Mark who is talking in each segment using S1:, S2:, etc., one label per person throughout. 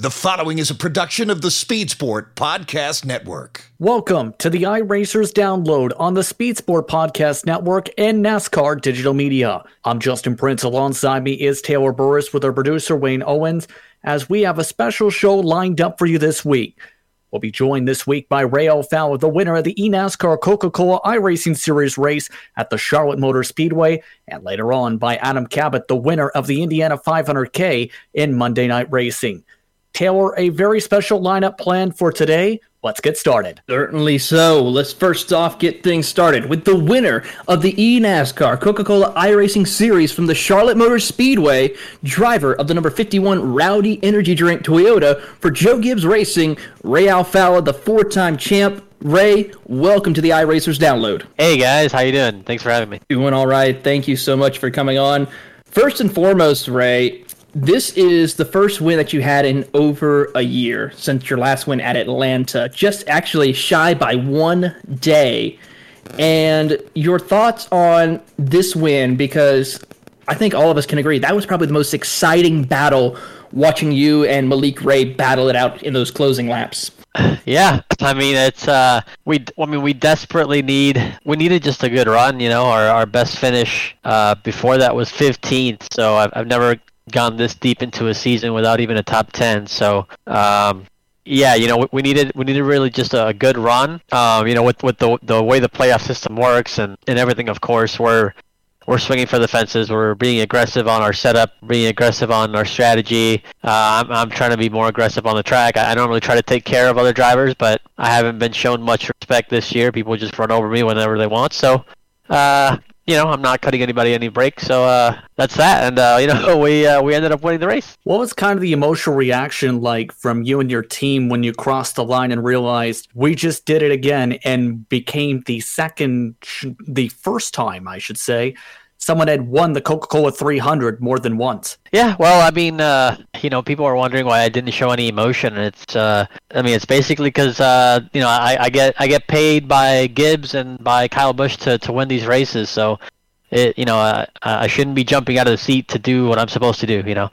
S1: The following is a production of the Speed Sport Podcast Network.
S2: Welcome to the iRacers download on the Speed Sport Podcast Network and NASCAR Digital Media. I'm Justin Prince. Alongside me is Taylor Burris with our producer Wayne Owens as we have a special show lined up for you this week. We'll be joined this week by Ray Alfalla, the winner of the eNASCAR Coca-Cola iRacing Series race at the Charlotte Motor Speedway, and later on by Adam Cabot, the winner of the Indiana 500K in Monday Night Racing Taylor a very special lineup planned for today. Let's get started.
S3: Certainly so. Let's first off get things started with the winner of the eNASCAR Coca-Cola iRacing Series from the Charlotte Motor Speedway, driver of the number 51 Rowdy Energy Drink Toyota for Joe Gibbs Racing, Ray Alfalla, the four-time champ. Ray, welcome to the iRacers download.
S4: Hey guys, how you doing? Thanks for having me.
S3: Doing all right. Thank you so much for coming on. First and foremost, Ray, this is the first win that you had in over a year since your last win at Atlanta, just actually shy by one day. And your thoughts on this win, because I think all of us can agree that was probably the most exciting battle watching you and Malik Ray battle it out in those closing laps.
S4: Yeah, I mean it's uh we I mean we desperately need we needed just a good run, you know. Our our best finish uh before that was 15th, so I've I've never gone this deep into a season without even a top 10. So, um, yeah, you know, we needed we needed really just a good run. Um, you know, with with the the way the playoff system works and and everything. Of course, we're we're swinging for the fences. We're being aggressive on our setup, being aggressive on our strategy. Uh, I'm, I'm trying to be more aggressive on the track. I, I normally try to take care of other drivers, but I haven't been shown much respect this year. People just run over me whenever they want. So, uh, you know, I'm not cutting anybody any break. So uh, that's that. And uh, you know, we uh, we ended up winning the race.
S2: What was kind of the emotional reaction like from you and your team when you crossed the line and realized we just did it again and became the second, the first time, I should say, someone had won the Coca-Cola 300 more than once.
S4: Yeah, well, I mean, uh, you know, people are wondering why I didn't show any emotion. It's, uh, I mean, it's basically because, uh, you know, I, I get I get paid by Gibbs and by Kyle Busch to, to win these races, so it, you know, I, I shouldn't be jumping out of the seat to do what I'm supposed to do, you know.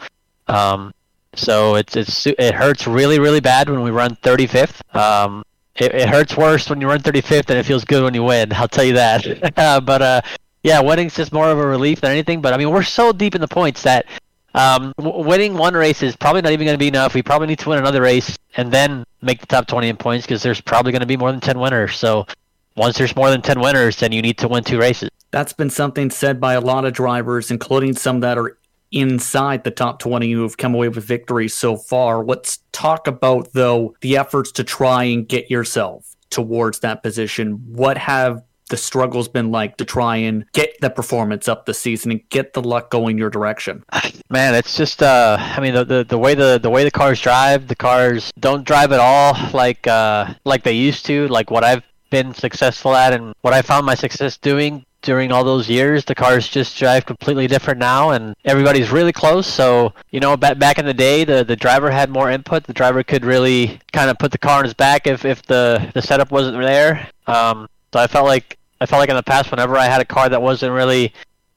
S4: Um, so it's it's it hurts really really bad when we run 35th. Um, it, it hurts worse when you run 35th and it feels good when you win. I'll tell you that. but uh, yeah, winning's just more of a relief than anything. But I mean, we're so deep in the points that um, winning one race is probably not even going to be enough. We probably need to win another race and then make the top 20 in points because there's probably going to be more than 10 winners. So once there's more than 10 winners, then you need to win two races.
S2: That's been something said by a lot of drivers, including some that are inside the top 20 who have come away with victories so far. Let's talk about, though, the efforts to try and get yourself towards that position. What have the struggles been like to try and get the performance up the season and get the luck going your direction?
S4: Man, it's just uh I mean the, the, the way the the way the cars drive, the cars don't drive at all like uh like they used to, like what I've been successful at and what I found my success doing during all those years. The cars just drive completely different now, and everybody's really close. So you know, back back in the day, the the driver had more input. The driver could really kind of put the car on his back if if the the setup wasn't there. Um, so I felt like I felt like in the past, whenever I had a car that wasn't really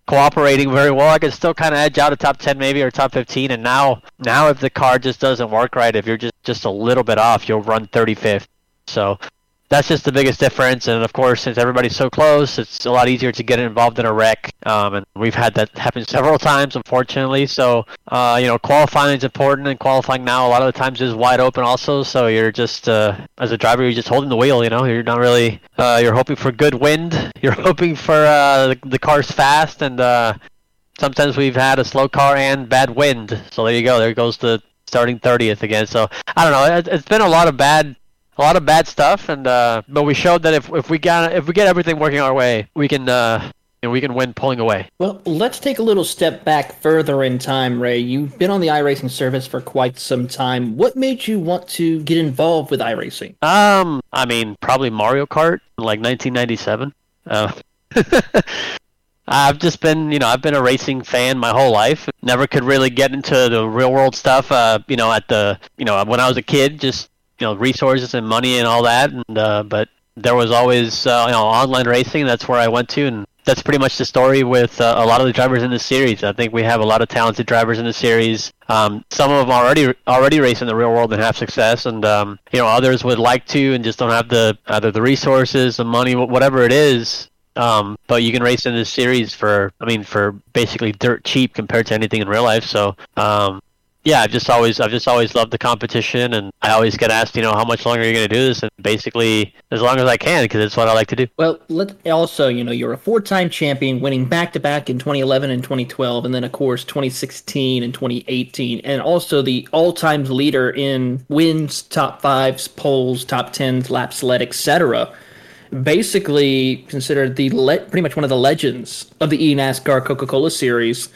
S4: cooperating very well, I could still kind of edge out a top 10 maybe or top 15. And now, now if the car just doesn't work right, if you're just just a little bit off, you'll run 35th. So that's just the biggest difference. And of course, since everybody's so close, it's a lot easier to get involved in a wreck. Um, and we've had that happen several times, unfortunately. So, uh, you know, qualifying is important, and qualifying now a lot of the times is wide open also. So you're just, uh, as a driver, you're just holding the wheel. You know, you're not really, uh, you're hoping for good wind. You're hoping for uh, the, the car's fast, and uh, sometimes we've had a slow car and bad wind. So there you go. There goes the starting 30th again. So I don't know. It, it's been a lot of bad a lot of bad stuff, and uh, but we showed that if if we got if we get everything working our way, we can uh, you know, we can win pulling away.
S3: Well, let's take a little step back further in time, Ray. You've been on the iRacing service for quite some time. What made you want to get involved with iRacing?
S4: Um, I mean, probably Mario Kart, like 1997. Uh, I've just been, you know, I've been a racing fan my whole life. Never could really get into the real world stuff. Uh, you know, at the, you know, when I was a kid, just you know resources and money and all that and uh, but there was always uh, you know online racing that's where I went to and that's pretty much the story with uh, a lot of the drivers in the series. I think we have a lot of talented drivers in the series. Um, some of them already already race in the real world and have success, and um, you know others would like to and just don't have the either the resources, the money, whatever it is. Um, but you can race in this series for, I mean, for basically dirt cheap compared to anything in real life. So, um, yeah, I've just always I've just always loved the competition, and I always get asked, you know, how much longer are you going to do this? And basically, as long as I can, because it's what I like to do.
S3: Well, let also, you know, you're a four-time champion, winning back-to-back in 2011 and 2012, and then of course 2016 and 2018, and also the all-time leader in wins, top fives, poles, top tens, laps led, etc. Basically, considered the le- pretty much one of the legends of the eNASCAR Coca-Cola Series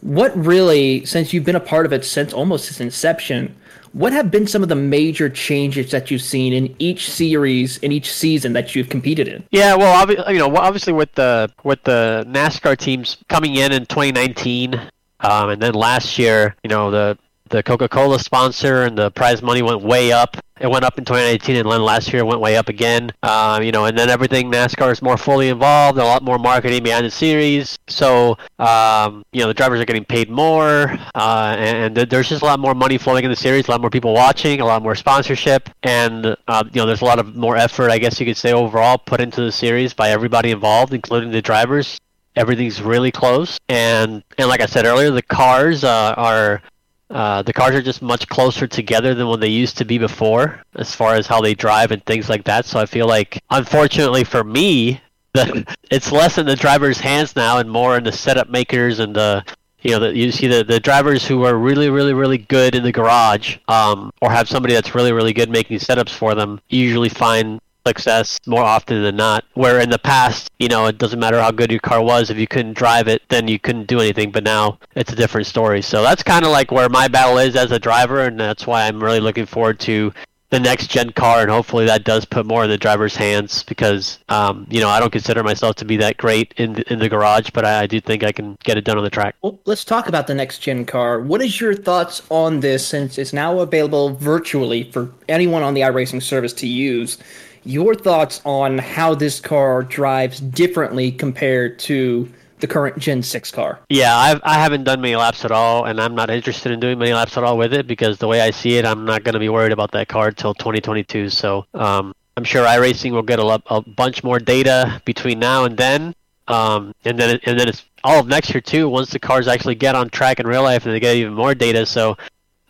S3: what really, since you've been a part of it since almost its inception, what have been some of the major changes that you've seen in each series in each season that you've competed in?
S4: Yeah, well, you know, obviously with the with the NASCAR teams coming in in 2019, um, and then last year, you know, the the Coca-Cola sponsor and the prize money went way up. It went up in 2018, and then last year it went way up again. Uh, you know, and then everything NASCAR is more fully involved, a lot more marketing behind the series. So, um, you know, the drivers are getting paid more, uh, and, and, there's just a lot more money flowing in the series, a lot more people watching, a lot more sponsorship, and uh, you know, there's a lot of more effort, I guess you could say, overall put into the series by everybody involved, including the drivers everything's really close and and like i said earlier the cars uh, are uh, the cars are just much closer together than what they used to be before, as far as how they drive and things like that. So I feel like, unfortunately for me, the, it's less in the driver's hands now and more in the setup makers and the you know, the, you see the, the drivers who are really, really, really good in the garage, um, or have somebody that's really, really good making setups for them, usually find success more often than not. Where in the past, you know, it doesn't matter how good your car was, if you couldn't drive it, then you couldn't do anything. But now it's a different story. So that's kind of like where my battle is as a driver, and that's why I'm really looking forward to the next gen car, and hopefully that does put more in the driver's hands because, um, you know, I don't consider myself to be that great in the, in the garage, but I, I, do think I can get it done on the track.
S3: Well, let's talk about the next gen car. What is your thoughts on this since it's now available virtually for anyone on the iRacing service to use? Your thoughts on how this car drives differently compared to the current Gen 6 car.
S4: Yeah, I've, I haven't done many laps at all, and I'm not interested in doing many laps at all with it because the way I see it, I'm not going to be worried about that car until 2022. So um, I'm sure iRacing will get a, a, bunch more data between now and then. Um, and then and then it's all of next year too. Once the cars actually get on track in real life, and they get even more data. So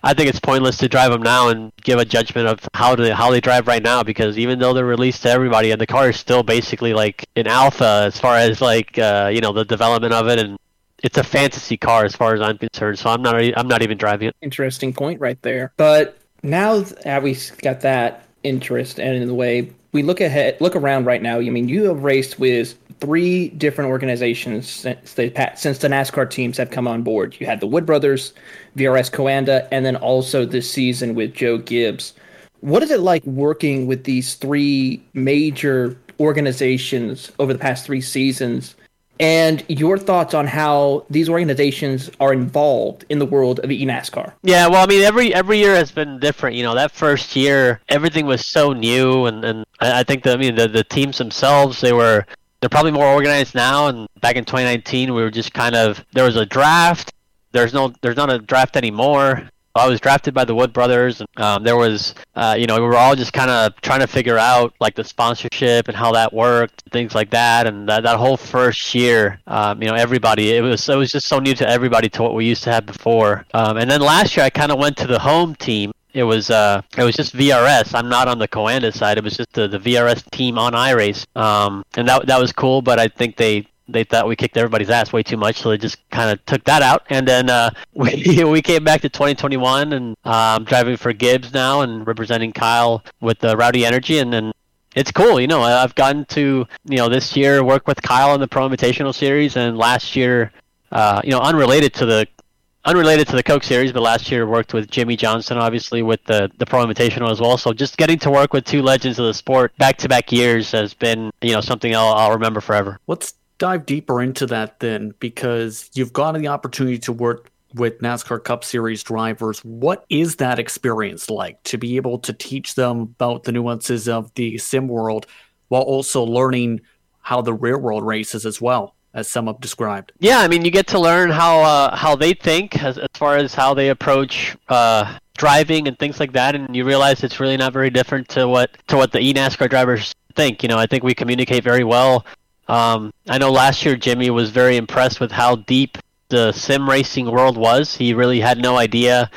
S4: I think it's pointless to drive them now and give a judgment of how to how they drive right now because even though they're released to everybody and the car is still basically like an alpha as far as like uh, you know the development of it and it's a fantasy car as far as I'm concerned. So I'm not I'm not even driving it.
S3: Interesting point right there. But now that we've got that interest and in the way we look ahead, look around right now. I mean, you have raced with three different organizations since the since the NASCAR teams have come on board. You had the Wood Brothers, VRS Coanda, and then also this season with Joe Gibbs. What is it like working with these three major organizations over the past three seasons? And your thoughts on how these organizations are involved in the world of eNASCAR?
S4: Yeah, well, I mean, every every year has been different. You know, that first year, everything was so new, and, and I think that I mean the the teams themselves they were they're probably more organized now. And back in 2019, we were just kind of there was a draft. There's no there's not a draft anymore. I was drafted by the Wood Brothers. And, um, there was, uh, you know, we were all just kind of trying to figure out like the sponsorship and how that worked, things like that. And that, that whole first year, um, you know, everybody, it was it was just so new to everybody to what we used to have before. Um, and then last year, I kind of went to the home team it was uh it was just VRS. I'm not on the Coanda side. It was just the, the VRS team on iRace. Um, and that that was cool. But I think they they thought we kicked everybody's ass way too much, so they just kind of took that out. And then uh, we we came back to 2021, and I'm driving for Gibbs now and representing Kyle with the Rowdy Energy, and then it's cool. You know, I've gotten to you know this year work with Kyle in the Pro Invitational Series, and last year, uh, you know, unrelated to the unrelated to the Coke series, but last year worked with Jimmie Johnson, obviously with the the Pro Invitational as well. So just getting to work with two legends of the sport back to back years has been you know something I'll, I'll remember forever.
S2: Let's dive deeper into that then, because you've gotten the opportunity to work with NASCAR Cup Series drivers. What is that experience like to be able to teach them about the nuances of the sim world while also learning how the real world races as well, as some have described.
S4: Yeah, I mean, you get to learn how uh, how they think as, as far as how they approach uh, driving and things like that, and you realize it's really not very different to what to what the eNASCAR drivers think. You know, I think we communicate very well. Um, I know last year Jimmy was very impressed with how deep the sim racing world was. He really had no idea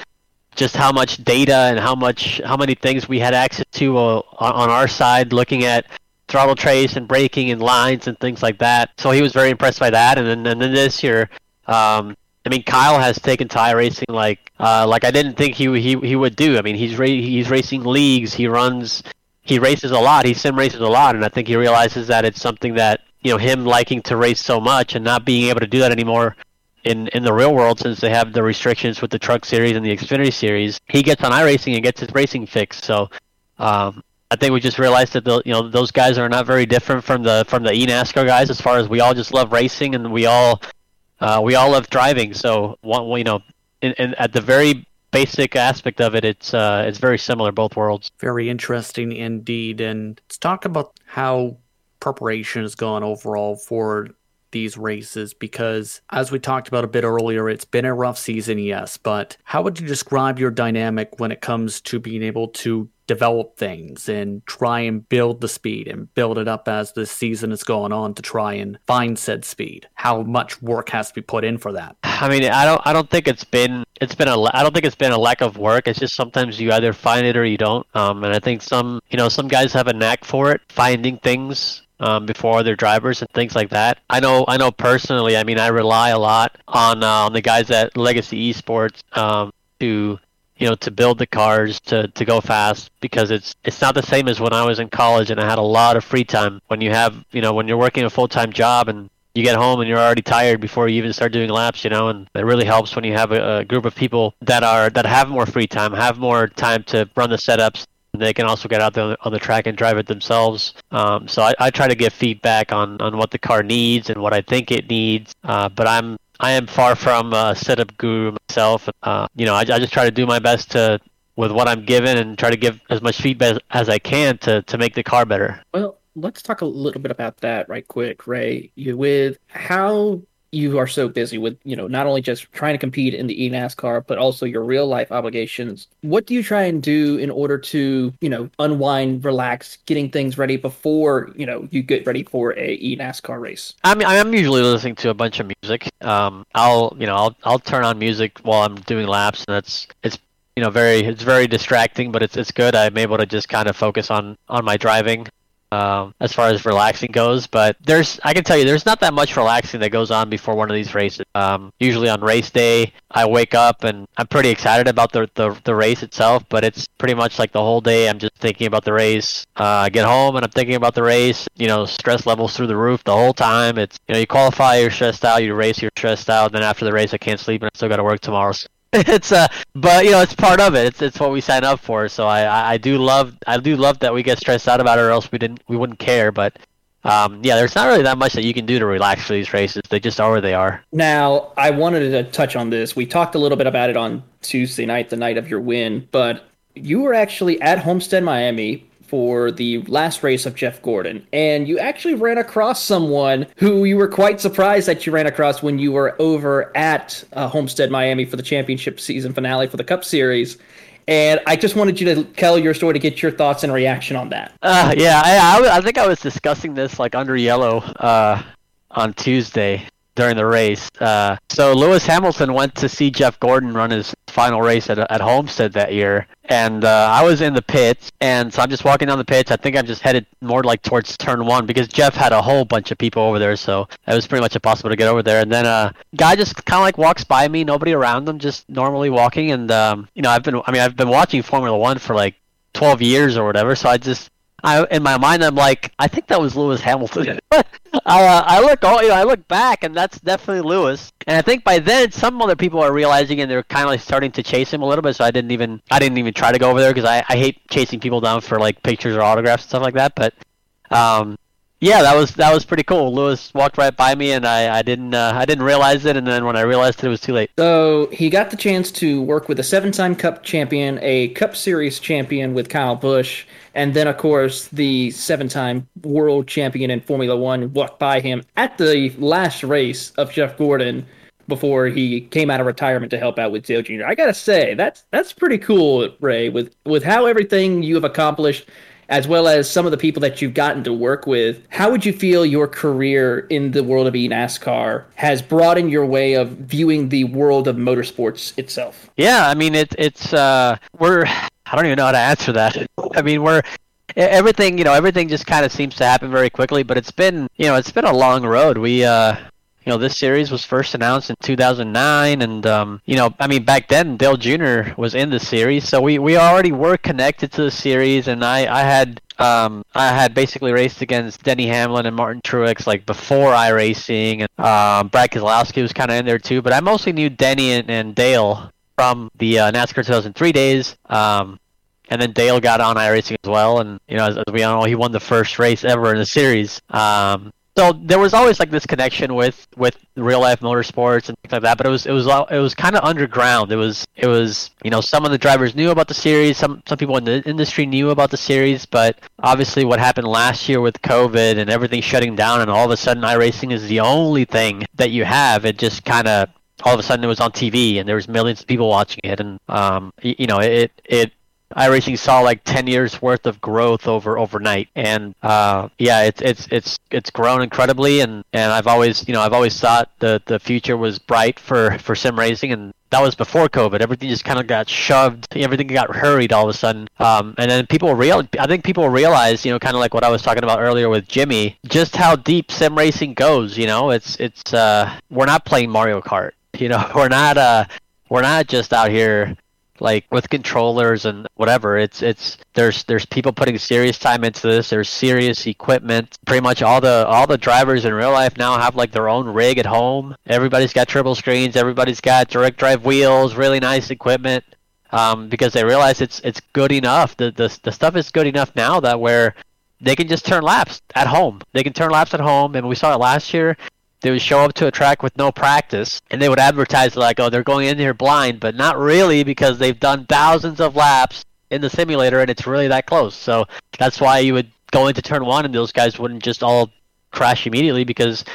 S4: just how much data and how much how many things we had access to uh, on our side, looking at throttle trace and braking and lines and things like that. So he was very impressed by that. And then and then this year, um, I mean, Kyle has taken to racing like uh, like I didn't think he he he would do. I mean, he's ra- he's racing leagues. He runs. He races a lot. He sim races a lot, and I think he realizes that it's something that you know him liking to race so much and not being able to do that anymore in in the real world since they have the restrictions with the truck series and the Xfinity series. He gets on iRacing and gets his racing fix. So um, I think we just realized that the, you know those guys are not very different from the from the eNASCAR guys as far as we all just love racing and we all uh, we all love driving. So one, you know, in, at the very basic aspect of it, it's uh, it's very similar both worlds.
S2: Very interesting indeed. And let's talk about how preparation has gone overall for these races because, as we talked about a bit earlier, it's been a rough season, yes. But how would you describe your dynamic when it comes to being able to develop things and try and build the speed and build it up as the season is going on to try and find said speed? How much work has to be put in for that?
S4: I mean, I don't, I don't think it's been, it's been a, I don't think it's been a lack of work. It's just sometimes you either find it or you don't. Um, and I think some, you know, some guys have a knack for it, finding things um, before other drivers and things like that. I know, I know personally. I mean, I rely a lot on uh, on the guys at Legacy Esports um, to you know to build the cars to, to go fast because it's it's not the same as when I was in college and I had a lot of free time. When you have you know when you're working a full time job and you get home and you're already tired before you even start doing laps, you know, and it really helps when you have a, a, group of people that are that have more free time, have more time to run the setups, they can also get out there on the track and drive it themselves. Um, so I, I, try to give feedback on, on what the car needs and what I think it needs. Uh, but I'm I am far from a setup guru myself. Uh, you know, I, I just try to do my best to with what I'm given and try to give as much feedback as I can to, to make the car better.
S3: Well, let's talk a little bit about that right quick, Ray. You with how you are so busy with you know not only just trying to compete in the eNASCAR but also your real life obligations. What do you try and do in order to you know unwind, relax, getting things ready before you know you get ready for a eNASCAR race?
S4: I mean, I'm usually listening to a bunch of music. Um, I'll you know I'll I'll turn on music while I'm doing laps, and that's it's you know very it's very distracting, but it's it's good. I'm able to just kind of focus on on my driving um, as far as relaxing goes. But there's, I can tell you, there's not that much relaxing that goes on before one of these races. Um, usually on race day, I wake up and I'm pretty excited about the, the, the race itself, but it's pretty much like the whole day I'm just thinking about the race. Uh, I get home and I'm thinking about the race. You know, stress levels through the roof the whole time. It's you know, you qualify, you're stressed out. You race, you're stressed out. Then after the race, I can't sleep and I still got to work tomorrow. It's uh but you know it's part of it it's it's what we sign up for so I, I i do love i do love that we get stressed out about it or else we didn't we wouldn't care but um, yeah, there's not really that much that you can do to relax for these races. They just are where they are.
S3: Now, I wanted to touch on this. We talked a little bit about it on Tuesday night, the night of your win, but you were actually at Homestead, Miami for the last race of Jeff Gordon, and you actually ran across someone who you were quite surprised that you ran across when you were over at uh, Homestead, Miami for the championship season finale for the Cup Series. And I just wanted you to tell your story to get your thoughts and reaction on that.
S4: Uh, yeah, I, I, I think I was discussing this like under yellow uh, on Tuesday during the race. Uh, so Lewis Hamilton went to see Jeff Gordon run his final race at, at Homestead that year, and uh, I was in the pits, and so I'm just walking down the pits. I think I'm just headed more like towards turn one because Jeff had a whole bunch of people over there, so it was pretty much impossible to get over there. And then a uh, guy just kind of like walks by me, nobody around him, just normally walking. And um, you know, I've been, I mean, I've been watching Formula One for like 12 years or whatever, so I just I in my mind I'm like I think that was Lewis Hamilton. I uh, I look oh you know I look back and that's definitely Lewis. And I think by then some other people are realizing and they're kind of like starting to chase him a little bit. So I didn't even I didn't even try to go over there because I I hate chasing people down for like pictures or autographs and stuff like that. But um Yeah, that was that was pretty cool. Lewis walked right by me, and I, I didn't uh, I didn't realize it, and then when I realized it, it was too late.
S3: So he got the chance to work with a seven-time Cup champion, a Cup Series champion with Kyle Busch, and then of course the seven-time World champion in Formula One walked by him at the last race of Jeff Gordon before he came out of retirement to help out with Dale Jr. I gotta say that's that's pretty cool, Ray. With with how everything you have accomplished as well as some of the people that you've gotten to work with. How would you feel your career in the world of e-NASCAR has broadened your way of viewing the world of motorsports itself?
S4: Yeah, I mean it, it's uh, we're I don't even know how to answer that. I mean we're everything you know everything just kind of seems to happen very quickly but it's been you know it's been a long road we uh you know this series was first announced in 2009 and um, you know i mean back then dale jr was in the series so we, we already were connected to the series and i, I had um, I had basically raced against Denny Hamlin and Martin Truex like before iRacing, and um, Brad Keselowski was kind of in there too. But I mostly knew Denny and, and Dale from the uh, NASCAR 2003 days. Um, and then Dale got on iRacing as well, and you know as, as we all know, he won the first race ever in the series. Um, so there was always like this connection with with real life motorsports and things like that but it was it was it was kind of underground. It was it was you know some of the drivers knew about the series some some people in the industry knew about the series but obviously what happened last year with covid and everything shutting down and all of a sudden iRacing is the only thing that you have it just kind of all of a sudden it was on TV and there was millions of people watching it and um you know it it iRacing saw like 10 years worth of growth over overnight, and uh, yeah, it's it's it's it's grown incredibly, and, and I've always you know I've always thought the the future was bright for for sim racing, and that was before COVID. Everything just kind of got shoved. Everything got hurried all of a sudden. Um, and then people real. I think people realize, you know, kind of like what I was talking about earlier with Jimmy, just how deep sim racing goes. You know, it's it's uh, we're not playing Mario Kart. You know, we're not uh, we're not just out here like with controllers and whatever it's it's there's there's people putting serious time into this there's serious equipment. Pretty much all the all the drivers in real life now have like their own rig at home. Everybody's got triple screens everybody's got direct drive wheels really nice equipment um, because they realize it's it's good enough. The, the the stuff is good enough now that where they can just turn laps at home. They can turn laps at home and we saw it last year they would show up to a track with no practice and they would advertise like oh they're going in here blind but not really because they've done thousands of laps in the simulator and it's really that close. So that's why you would go into turn one and those guys wouldn't just all crash immediately because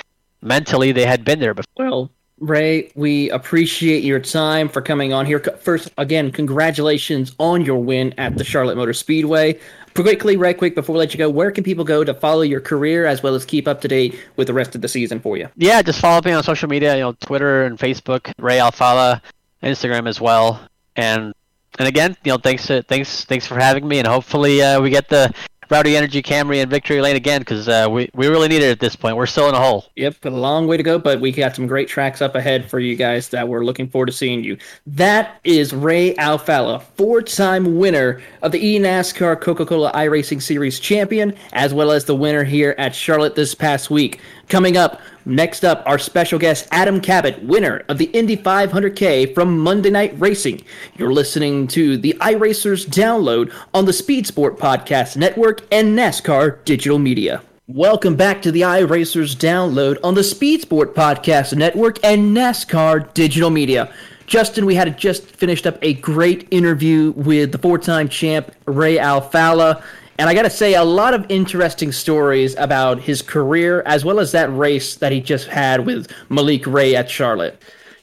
S4: mentally they had been there before.
S3: Well Ray, we appreciate your time for coming on here. First, again, congratulations on your win at the Charlotte Motor Speedway quickly, right quick, before we let you go, where can people go to follow your career as well as keep up to date with the rest of the season for you?
S4: Yeah, just follow me on social media, you know, Twitter and Facebook, Ray Alfalla, Instagram as well. And and again, you know, thanks to, thanks thanks for having me, and hopefully uh, we get the Rowdy Energy Camry and Victory Lane again because uh, we, we really need it at this point. We're still in a hole.
S3: Yep, a long way to go, but we got some great tracks up ahead for you guys that we're looking forward to seeing you. That is Ray Alfalla, four time winner of the eNASCAR Coca Cola iRacing Series champion, as well as the winner here at Charlotte this past week. Coming up, next up, our special guest, Adam Cabot, winner of the Indy 500K from Monday Night Racing. You're listening to the iRacers download on the Speed Sport Podcast Network and NASCAR Digital Media. Welcome back to the iRacers download on the Speed Sport Podcast Network and NASCAR Digital Media. Justin, we had just finished up a great interview with the four time champ Ray Alfalla. And I got to say, a lot of interesting stories about his career as well as that race that he just had with Malik Ray at Charlotte.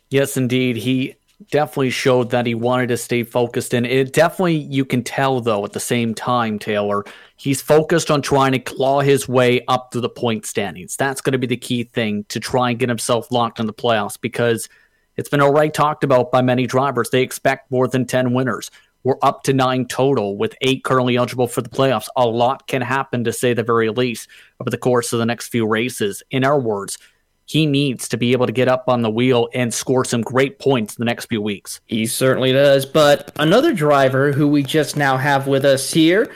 S2: Yes, indeed. He definitely showed that he wanted to stay focused. And it definitely, you can tell, though, at the same time, Taylor, he's focused on trying to claw his way up to the point standings. That's going to be the key thing to try and get himself locked in the playoffs because it's been already talked about by many drivers. They expect more than 10 winners. We're up to nine total with eight currently eligible for the playoffs. A lot can happen, to say the very least, over the course of the next few races. In our words, he needs to be able to get up on the wheel and score some great points in the next few weeks.
S3: He certainly does. But another driver who we just now have with us here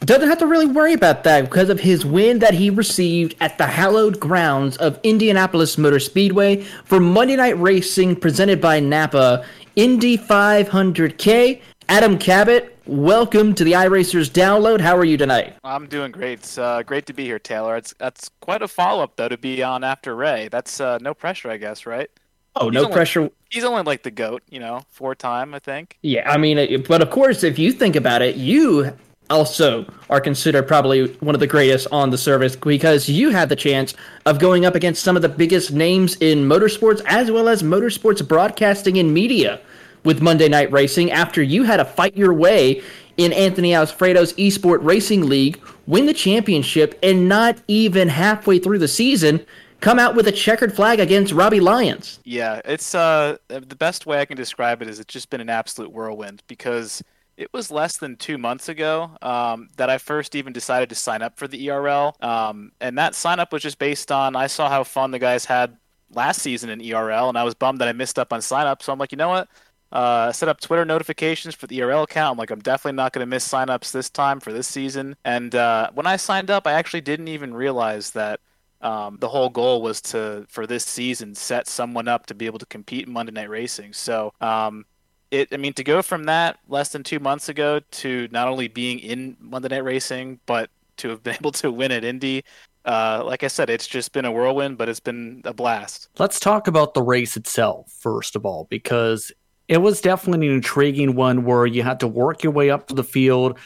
S3: doesn't have to really worry about that because of his win that he received at the hallowed grounds of Indianapolis Motor Speedway for Monday Night Racing presented by Napa Indy 500K Adam Cabot, welcome to the iRacers download. How are you tonight?
S5: I'm doing great. It's uh, great to be here, Taylor. It's that's quite a follow up though to be on after Ray. That's uh, no pressure, I guess, right?
S3: Oh,
S5: He's
S3: no
S5: only-
S3: pressure.
S5: He's only like the goat, you know, four time, I think.
S3: Yeah, I mean, but of course, if you think about it, you also are considered probably one of the greatest on the service because you had the chance of going up against some of the biggest names in motorsports as well as motorsports broadcasting and media with Monday Night Racing after you had to fight your way in Anthony Alfredo's Esport Racing League, win the championship, and not even halfway through the season, come out with a checkered flag against Robbie Lyons.
S5: Yeah, it's uh the best way I can describe it is it's just been an absolute whirlwind because it was less than two months ago um, that I first even decided to sign up for the ERL, um, and that sign up was just based on I saw how fun the guys had last season in ERL, and I was bummed that I missed up on sign up. So I'm like, you know what? Uh, set up Twitter notifications for the ERL account. I'm like, I'm definitely not going to miss signups this time for this season. And uh, when I signed up, I actually didn't even realize that um, the whole goal was to for this season set someone up to be able to compete in Monday Night Racing. So um, it, I mean, to go from that less than two months ago to not only being in Monday Night Racing, but to have been able to win at Indy. Uh, like I said, it's just been a whirlwind, but it's been a blast.
S2: Let's talk about the race itself, first of all, because it was definitely an intriguing one where you had to work your way up to the field.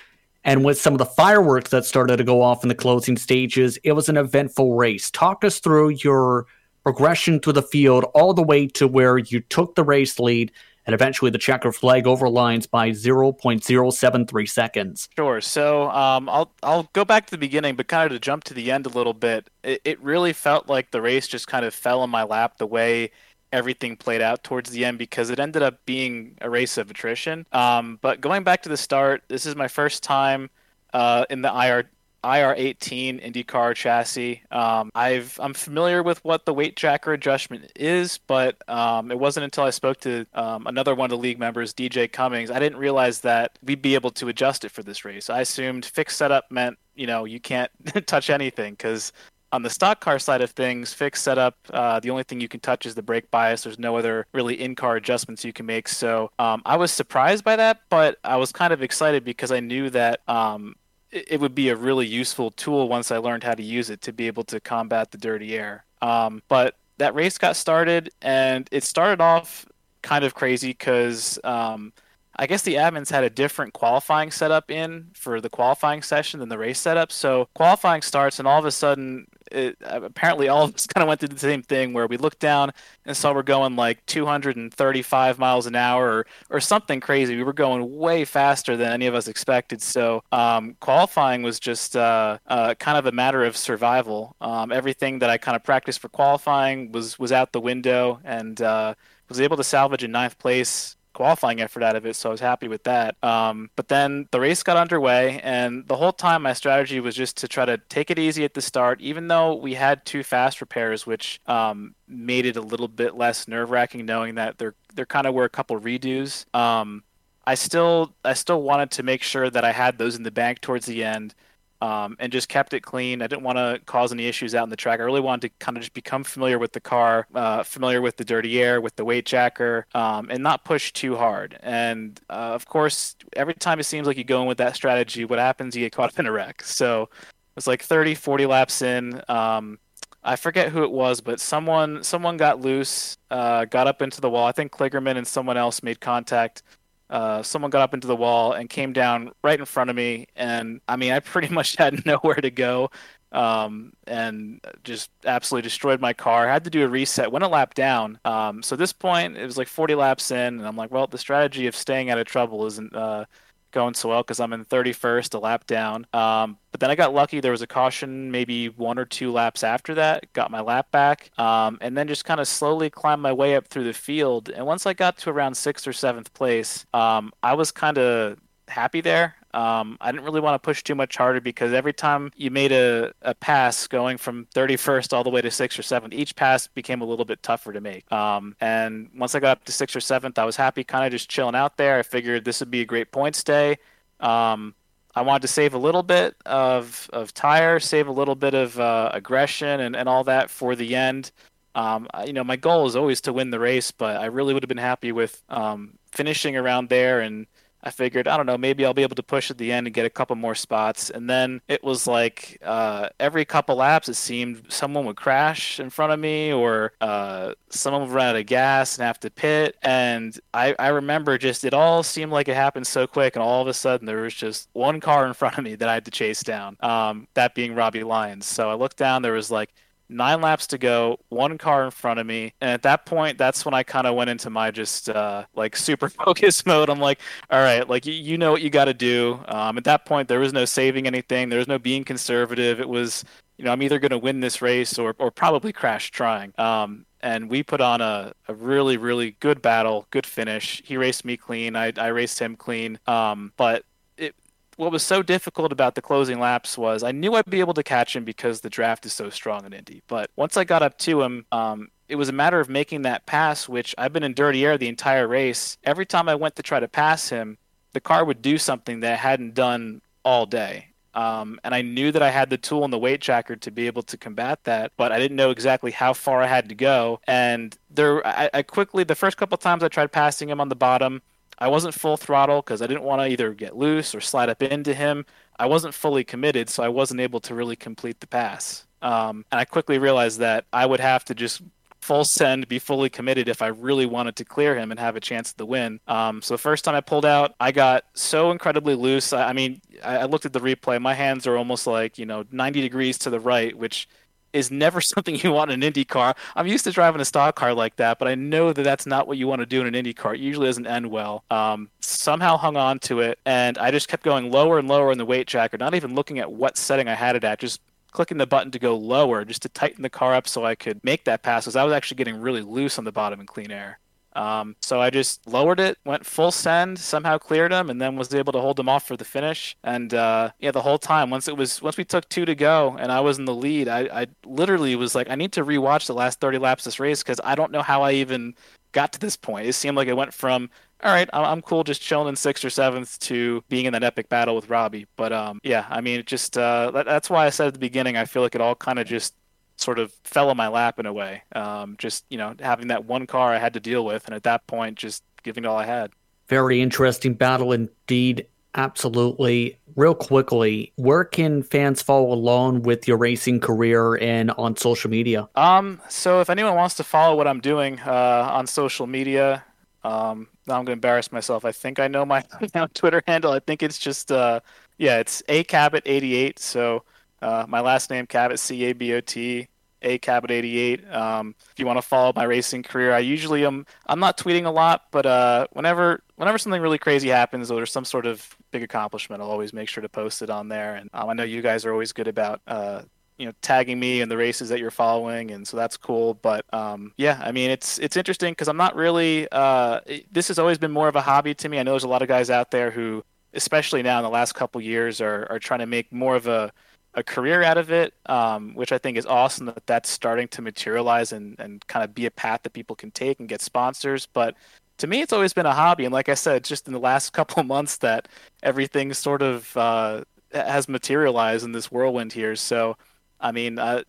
S2: And with some of the fireworks that started to go off in the closing stages, it was an eventful race. Talk us through your progression through the field all the way to where you took the race lead and eventually the checker flag over Lyons by 0.073 seconds.
S5: Sure. So um, I'll I'll go back to the beginning, but kind of to jump to the end a little bit. It, it really felt like the race just kind of fell in my lap the way everything played out towards the end because it ended up being a race of attrition. Um, but going back to the start, this is my first time uh, in the IR IR18 IndyCar chassis. Um, I've I'm familiar with what the weight jacker adjustment is, but um, it wasn't until I spoke to um, another one of the league members, DJ Cummings, I didn't realize that we'd be able to adjust it for this race. I assumed fixed setup meant you know you can't touch anything because on the stock car side of things, fixed setup, uh, the only thing you can touch is the brake bias. There's no other really in-car adjustments you can make. So um, I was surprised by that, but I was kind of excited because I knew that um, it, it would be a really useful tool once I learned how to use it to be able to combat the dirty air. Um, but that race got started, and it started off kind of crazy because um, I guess the admins had a different qualifying setup in for the qualifying session than the race setup. So qualifying starts, and all of a sudden, it, apparently, all of us kind of went through the same thing where we looked down and saw we're going like 235 miles an hour or, or something crazy. We were going way faster than any of us expected. So um, qualifying was just uh, uh, kind of a matter of survival. Um, everything that I kind of practiced for qualifying was was out the window, and uh, was able to salvage a ninth place qualifying effort out of it, so I was happy with that. Um, but then the race got underway, and the whole time my strategy was just to try to take it easy at the start, even though we had two fast repairs, which um, made it a little bit less nerve wracking, knowing that there there kind of were a couple redos. Um, I still I still wanted to make sure that I had those in the bank towards the end. Um, and just kept it clean. I didn't want to cause any issues out in the track. I really wanted to kind of just become familiar with the car, uh, familiar with the dirty air, with the weight jacker, um, and not push too hard. And uh, of course, every time it seems like you go in with that strategy, what happens? You get caught up in a wreck. So it's like 30, 40 laps in. Um, I forget who it was, but someone someone got loose, uh, got up into the wall. I think Kligerman and someone else made contact. Uh, someone got up into the wall and came down right in front of me, and I mean, I pretty much had nowhere to go, um, and just absolutely destroyed my car. I had to do a reset, went a lap down. Um, so at this point, it was like 40 laps in, and I'm like, well, the strategy of staying out of trouble isn't uh, going so well because I'm in 31st, a lap down. Um, but then I got lucky. There was a caution maybe one or two laps after that. Got my lap back, um, and then just kind of slowly climbed my way up through the field. And once I got to around sixth or seventh place, um, I was kind of happy there. Um, I didn't really want to push too much harder because every time you made a, a pass going from 31st all the way to 6th or 7th, each pass became a little bit tougher to make. Um, and once I got up to 6th or 7th, I was happy kind of just chilling out there. I figured this would be a great point stay. Um, I wanted to save a little bit of, of tire, save a little bit of uh, aggression and, and all that for the end. Um, you know, my goal is always to win the race, but I really would have been happy with um, finishing around there and I figured, I don't know, maybe I'll be able to push at the end and get a couple more spots. And then it was like uh, every couple laps, it seemed someone would crash in front of me or uh, someone would run out of gas and have to pit. And I, I remember just it all seemed like it happened so quick. And all of a sudden, there was just one car in front of me that I had to chase down, um, that being Robbie Lyons. So I looked down, there was like, nine laps to go, one car in front of me. And at that point, that's when I kind of went into my just uh, like super focus mode. I'm like, all right, like you, know what you got to do. Um, at that point, there was no saving anything, there was no being conservative. It was, you know, I'm either going to win this race or, or probably crash trying. Um, and we put on a, a really, really good battle, good finish. He raced me clean. I, I raced him clean. Um, but what was so difficult about the closing laps was I knew I'd be able to catch him because the draft is so strong in Indy. But once I got up to him, um, it was a matter of making that pass, which I've been in dirty air the entire race. Every time I went to try to pass him, the car would do something that I hadn't done all day. Um, and I knew that I had the tool and the weight jacker to be able to combat that, but I didn't know exactly how far I had to go. And there, I, I quickly, the first couple times I tried passing him on the bottom, I wasn't full throttle because I didn't want to either get loose or slide up into him. I wasn't fully committed, so I wasn't able to really complete the pass. Um, and I quickly realized that I would have to just full send, be fully committed if I really wanted to clear him and have a chance at the win. Um, so the first time I pulled out, I got so incredibly loose. I, I mean, I, I looked at the replay. My hands are almost like you know 90 degrees to the right, which is never something you want in an Indy car. I'm used to driving a stock car like that, but I know that that's not what you want to do in an Indy car. It usually doesn't end well. Um, somehow hung on to it, and I just kept going lower and lower in the weight jacker, not even looking at what setting I had it at, just clicking the button to go lower just to tighten the car up so I could make that pass because I was actually getting really loose on the bottom in clean air. Um, so I just lowered it, went full send, somehow cleared him, and then was able to hold him off for the finish. And uh, yeah, the whole time once it was once we took two to go and I was in the lead, I, I literally was like, I need to rewatch the last 30 laps of this race because I don't know how I even got to this point. It seemed like it went from all right, I'm cool just chilling in sixth or seventh to being in that epic battle with Robbie. But um, yeah, I mean, it just uh, that, that's why I said at the beginning, I feel like it all kind of just sort of fell in my lap in a way. Um, just you know having that one car I had to deal with, and at that point, just giving it all I had.
S2: Very interesting battle indeed. Absolutely. Real quickly, where can fans follow along with your racing career and on social media?
S5: Um, so if anyone wants to follow what I'm doing uh, on social media, um, now I'm going to embarrass myself. I think I know my Twitter handle. I think it's just uh, yeah, it's a cabot 88. So uh, my last name Cabot C A B O T a Cabot 88. Um, if you want to follow my racing career, I usually am. I'm not tweeting a lot, but uh, whenever whenever something really crazy happens or there's some sort of big accomplishment, I'll always make sure to post it on there. And um, I know you guys are always good about. Uh, you know, tagging me in the races that you're following, and so that's cool. But um, yeah, I mean, it's it's interesting because I'm not really. Uh, this has always been more of a hobby to me. I know there's a lot of guys out there who, especially now in the last couple years, are are trying to make more of a a career out of it, um, which I think is awesome that that's starting to materialize and, and kind of be a path that people can take and get sponsors. But to me, it's always been a hobby. And like I said, just in the last couple of months that everything sort of uh, has materialized in this whirlwind here. So, I mean, uh,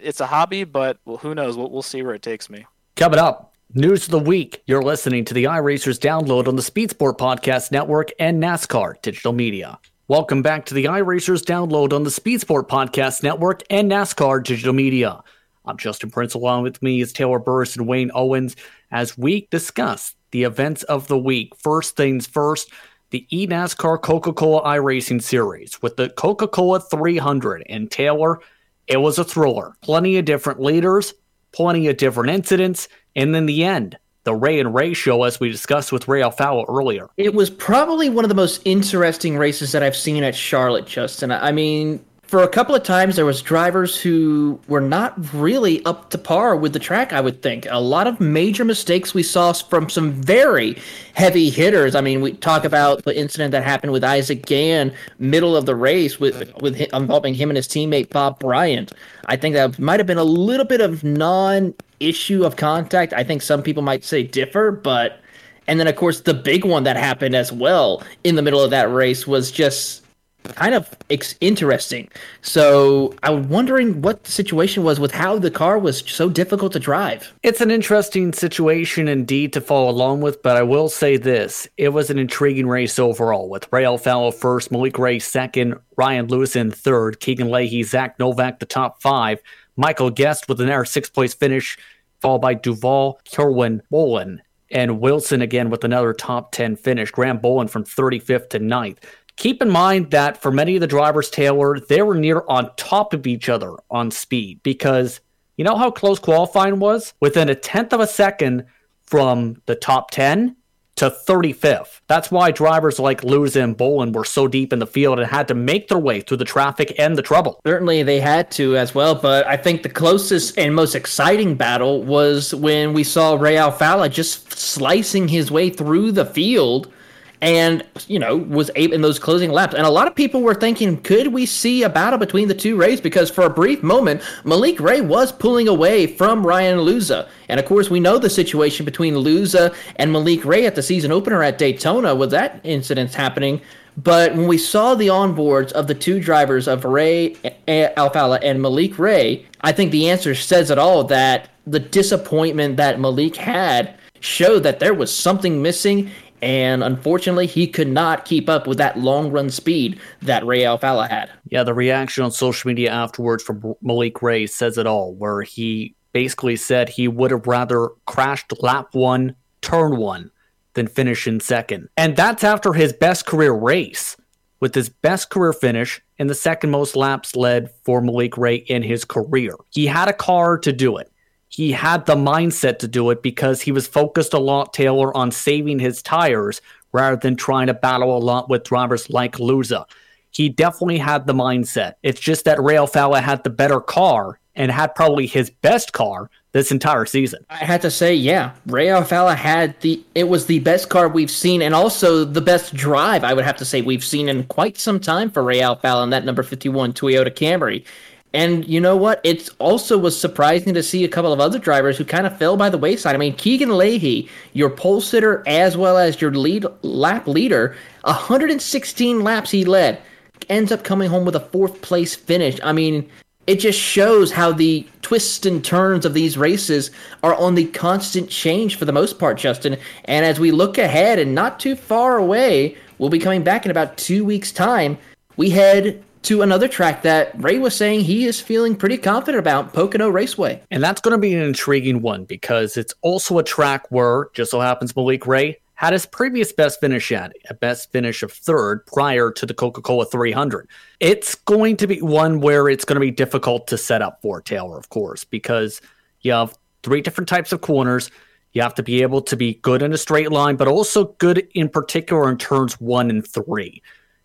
S5: it's a hobby, but well, who knows? We'll, we'll see where it takes me.
S2: Coming up, News of the week. You're listening to the iRacers download on the Speed Sport Podcast Network and NASCAR Digital Media. Welcome back to the iRacers download on the Speed Sport Podcast Network and NASCAR Digital Media. I'm Justin Prince. Along with me is Taylor Burris and Wayne Owens as we discuss the events of the week. First things first, the eNASCAR Coca Cola iRacing Series with the Coca Cola 300. And Taylor, it was a thriller. Plenty of different leaders, plenty of different incidents, and in the end, the Ray and Ray show, as we discussed with Ray Alfalla earlier.
S3: It was probably one of the most interesting races that I've seen at Charlotte, Justin. I mean, for a couple of times there was drivers who were not really up to par with the track i would think. A lot of major mistakes we saw from some very heavy hitters. I mean we talk about the incident that happened with isaac gann middle of the race with with involving him and his teammate bob bryant. I think that might have been a little bit of non issue of contact. I think some people might say differ but and then of course the big one that happened as well in the middle of that race was just kind of interesting. So I was wondering what the situation was with how the car was so difficult to drive.
S2: It's an interesting situation indeed to follow along with, but I will say this. It was an intriguing race overall, with Ray Alfalla first, Malik Ray second, Ryan Lewis in third, Keegan Leahy, Zach Novak the top five, Michael Guest with an air sixth place finish, followed by Duval, Kerwin, Bolin, and Wilson again with another top 10 finish. Graham Bolin from 35th to 9th. Keep in mind that for many of the drivers, Taylor, they were near on top of each other on speed because you know how close qualifying was? Within a tenth of a second from the top 10 to 35th. That's why drivers like Lewis and Bolin were so deep in the field and had to make their way through the traffic and the trouble.
S3: Certainly they had to as well, but I think the closest and most exciting battle was when we saw Ray Alfalla just slicing his way through the field and you know was able in those closing laps. And a lot of people were thinking could we see a battle between the two rays? Because for a brief moment malik ray was pulling away from ryan luza. And of course we know the situation between luza and malik ray at the season opener at daytona with that incident happening. But when we saw the onboards of the two drivers of ray alfalla and malik ray i think the answer says it all that the disappointment that malik had showed that there was something missing and unfortunately, he could not keep up with that long run speed that Ray Alfalla had.
S2: Yeah, the reaction on social media afterwards from Malik Ray says it all, where he basically said he would have rather crashed lap one, turn one, than finish in second. And that's after his best career race, with his best career finish and the second most laps led for Malik Ray in his career. He had a car to do it he had the mindset to do it because he was focused a lot, Taylor, on saving his tires rather than trying to battle a lot with drivers like Luza. He definitely had the mindset. It's just that Ray Alfalla had the better car and had probably his best car this entire season.
S3: I had to say, yeah, Ray Alfalla had the it was the best car we've seen and also the best drive I would have to say we've seen in quite some time for Ray Alfalla in that number 51 Toyota Camry. And you know what? It also was surprising to see a couple of other drivers who kind of fell by the wayside. I mean, Keegan Leahy, your pole sitter as well as your lead lap leader, 116 laps he led, ends up coming home with a fourth place finish. I mean, it just shows how the twists and turns of these races are on the constant change for the most part, Justin. And as we look ahead and not too far away, we'll be coming back in about two weeks' time. We head to another track that Ray was saying he is feeling pretty confident about, Pocono Raceway.
S2: And that's going to be an intriguing one because it's also a track where, just so happens, Malik Ray had his previous best finish at, a best finish of third prior to the Coca Cola 300. It's going to be one where it's going to be difficult to set up for Taylor, of course, because you have three different types of corners. You have to be able to be good in a straight line, but also good in particular in turns one and three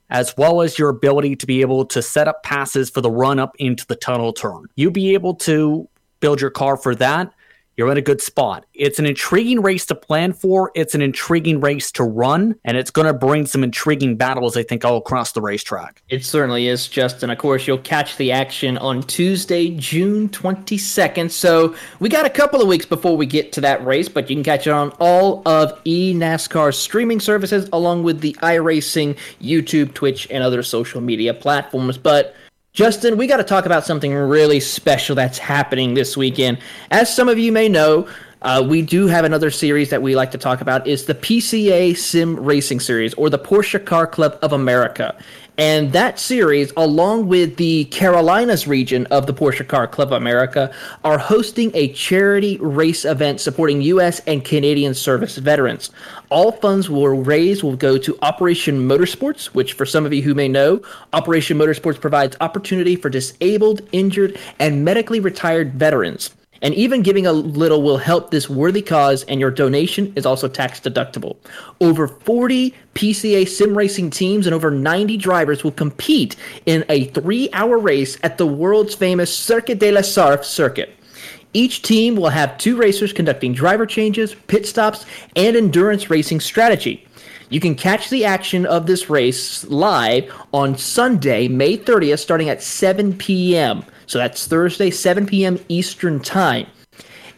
S2: as well as your ability to be able to set up passes for the run up into the tunnel turn. You'll be able to build your car for that you're in a good spot. It's an intriguing race to plan for. It's an intriguing race to run, and it's going to bring some intriguing battles, I think, all across the racetrack.
S3: It certainly is, Justin. Of course, you'll catch the action on Tuesday, June 22nd. So we got a couple of weeks before we get to that race, but you can catch it on all of eNASCAR's streaming services, along with the iRacing, YouTube, Twitch, and other social media platforms. But Justin, we got to talk about something really special that's happening this weekend. As some of you may know, uh, we do have another series that we like to talk about is the PCA Sim Racing Series or the Porsche Car Club of America. And that series, along with the Carolinas region of the Porsche Car Club of America, are hosting a charity race event supporting U.S. and Canadian service veterans. All funds will raised will go to Operation Motorsports, which, for some of you who may know, Operation Motorsports provides opportunity for disabled, injured, and medically retired veterans. And even giving a little will help this worthy cause, and your donation is also tax deductible. Over 40 PCA sim racing teams and over 90 drivers will compete in a three hour race at the world's famous Circuit de la Sarthe circuit. Each team will have two racers conducting driver changes, pit stops, and endurance racing strategy. You can catch the action of this race live on Sunday, May 30th, starting at 7 p.m. So that's Thursday, 7 p.m. Eastern Time.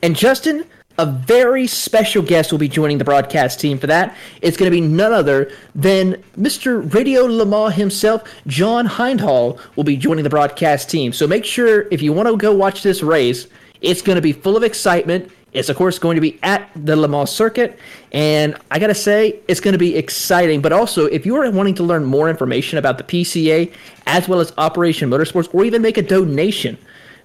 S3: And Justin, a very special guest will be joining the broadcast team for that. It's going to be none other than Mr. Radio Le Mans himself, John Hindhaugh, will be joining the broadcast team. So make sure if you want to go watch this race, it's going to be full of excitement. It's, of course, going to be at the Le Mans circuit. And I got to say, it's going to be exciting. But also, if you are wanting to learn more information about the PCA, as well as Operation Motorsports, or even make a donation,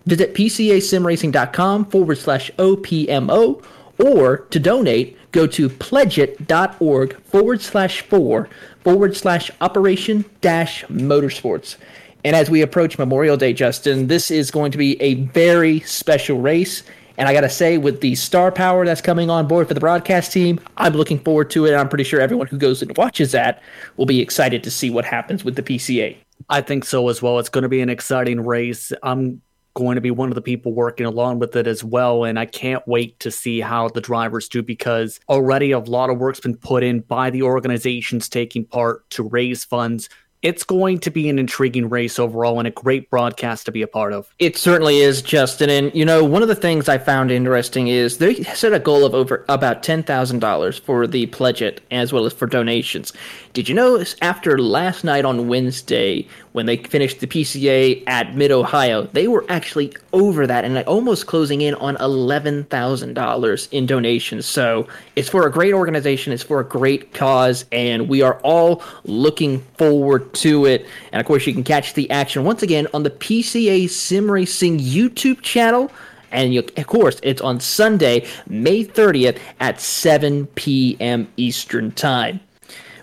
S3: visit PCASimracing.com forward slash OPMO. Or to donate, go to pledgeit.org forward slash four forward slash operation dash motorsports. And as we approach Memorial Day, Justin, this is going to be a very special race. And I got to say, with the star power that's coming on board for the broadcast team, I'm looking forward to it. I'm pretty sure everyone who goes and watches that will be excited to see what happens with the PCA.
S2: I think so as well. It's going to be an exciting race. I'm going to be one of the people working along with it as well. And I can't wait to see how the drivers do because already a lot of work's been put in by the organizations taking part to raise funds it's going to be an intriguing race overall and a great broadcast to be a part of.
S3: It certainly is, Justin. And you know, one of the things I found interesting is they set a goal of over about ten thousand dollars for the pledge it as well as for donations. Did you know after last night on Wednesday, when they finished the PCA at Mid Ohio, they were actually over that and almost closing in on eleven thousand dollars in donations. So it's for a great organization, it's for a great cause, and we are all looking forward to it. And of course, you can catch the action once again on the PCA Sim Racing YouTube channel. And you, of course, it's on Sunday, May 30th at 7 p.m. Eastern Time.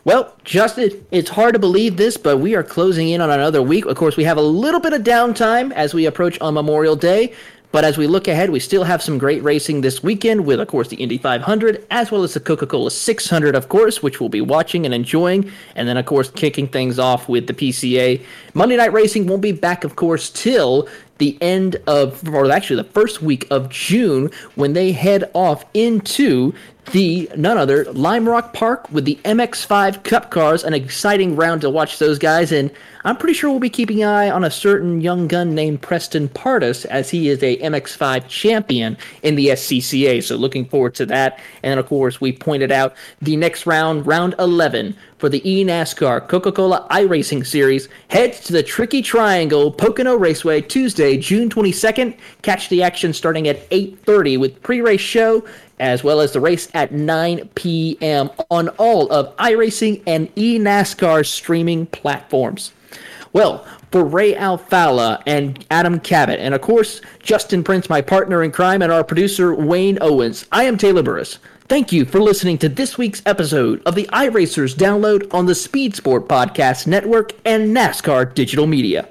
S3: Well, Justin, it's hard to believe this, but we are closing in on another week. Of course, we have a little bit of downtime as we approach on Memorial Day, but as we look ahead, we still have some great racing this weekend with, of course, the Indy 500, as well as the Coca Cola 600, of course, which we'll be watching and enjoying. And then, of course, kicking things off with the PCA. Monday Night Racing won't be back, of course, till the end of, or actually the first week of June when they head off into the none other Lime Rock Park with the MX5 Cup cars. An exciting round to watch those guys, and I'm pretty sure we'll be keeping an eye on a certain young gun named Preston Partis as he is a MX5 champion in the SCCA. So looking forward to that. And of course, we pointed out the next round, round 11 for the eNASCAR Coca-Cola iRacing Series heads to the Tricky Triangle Pocono Raceway Tuesday, June 22nd. Catch the action starting at 8:30 with pre-race show as well as the race at 9 p.m. on all of iRacing and eNASCAR streaming platforms. Well, for Ray Alfalla and Adam Cabot, and of course, Justin Prince, my partner in crime, and our producer, Wayne Owens, I am Taylor Burris. Thank you for listening to this week's episode of the iRacers download on the Speed Sport Podcast Network and NASCAR Digital Media.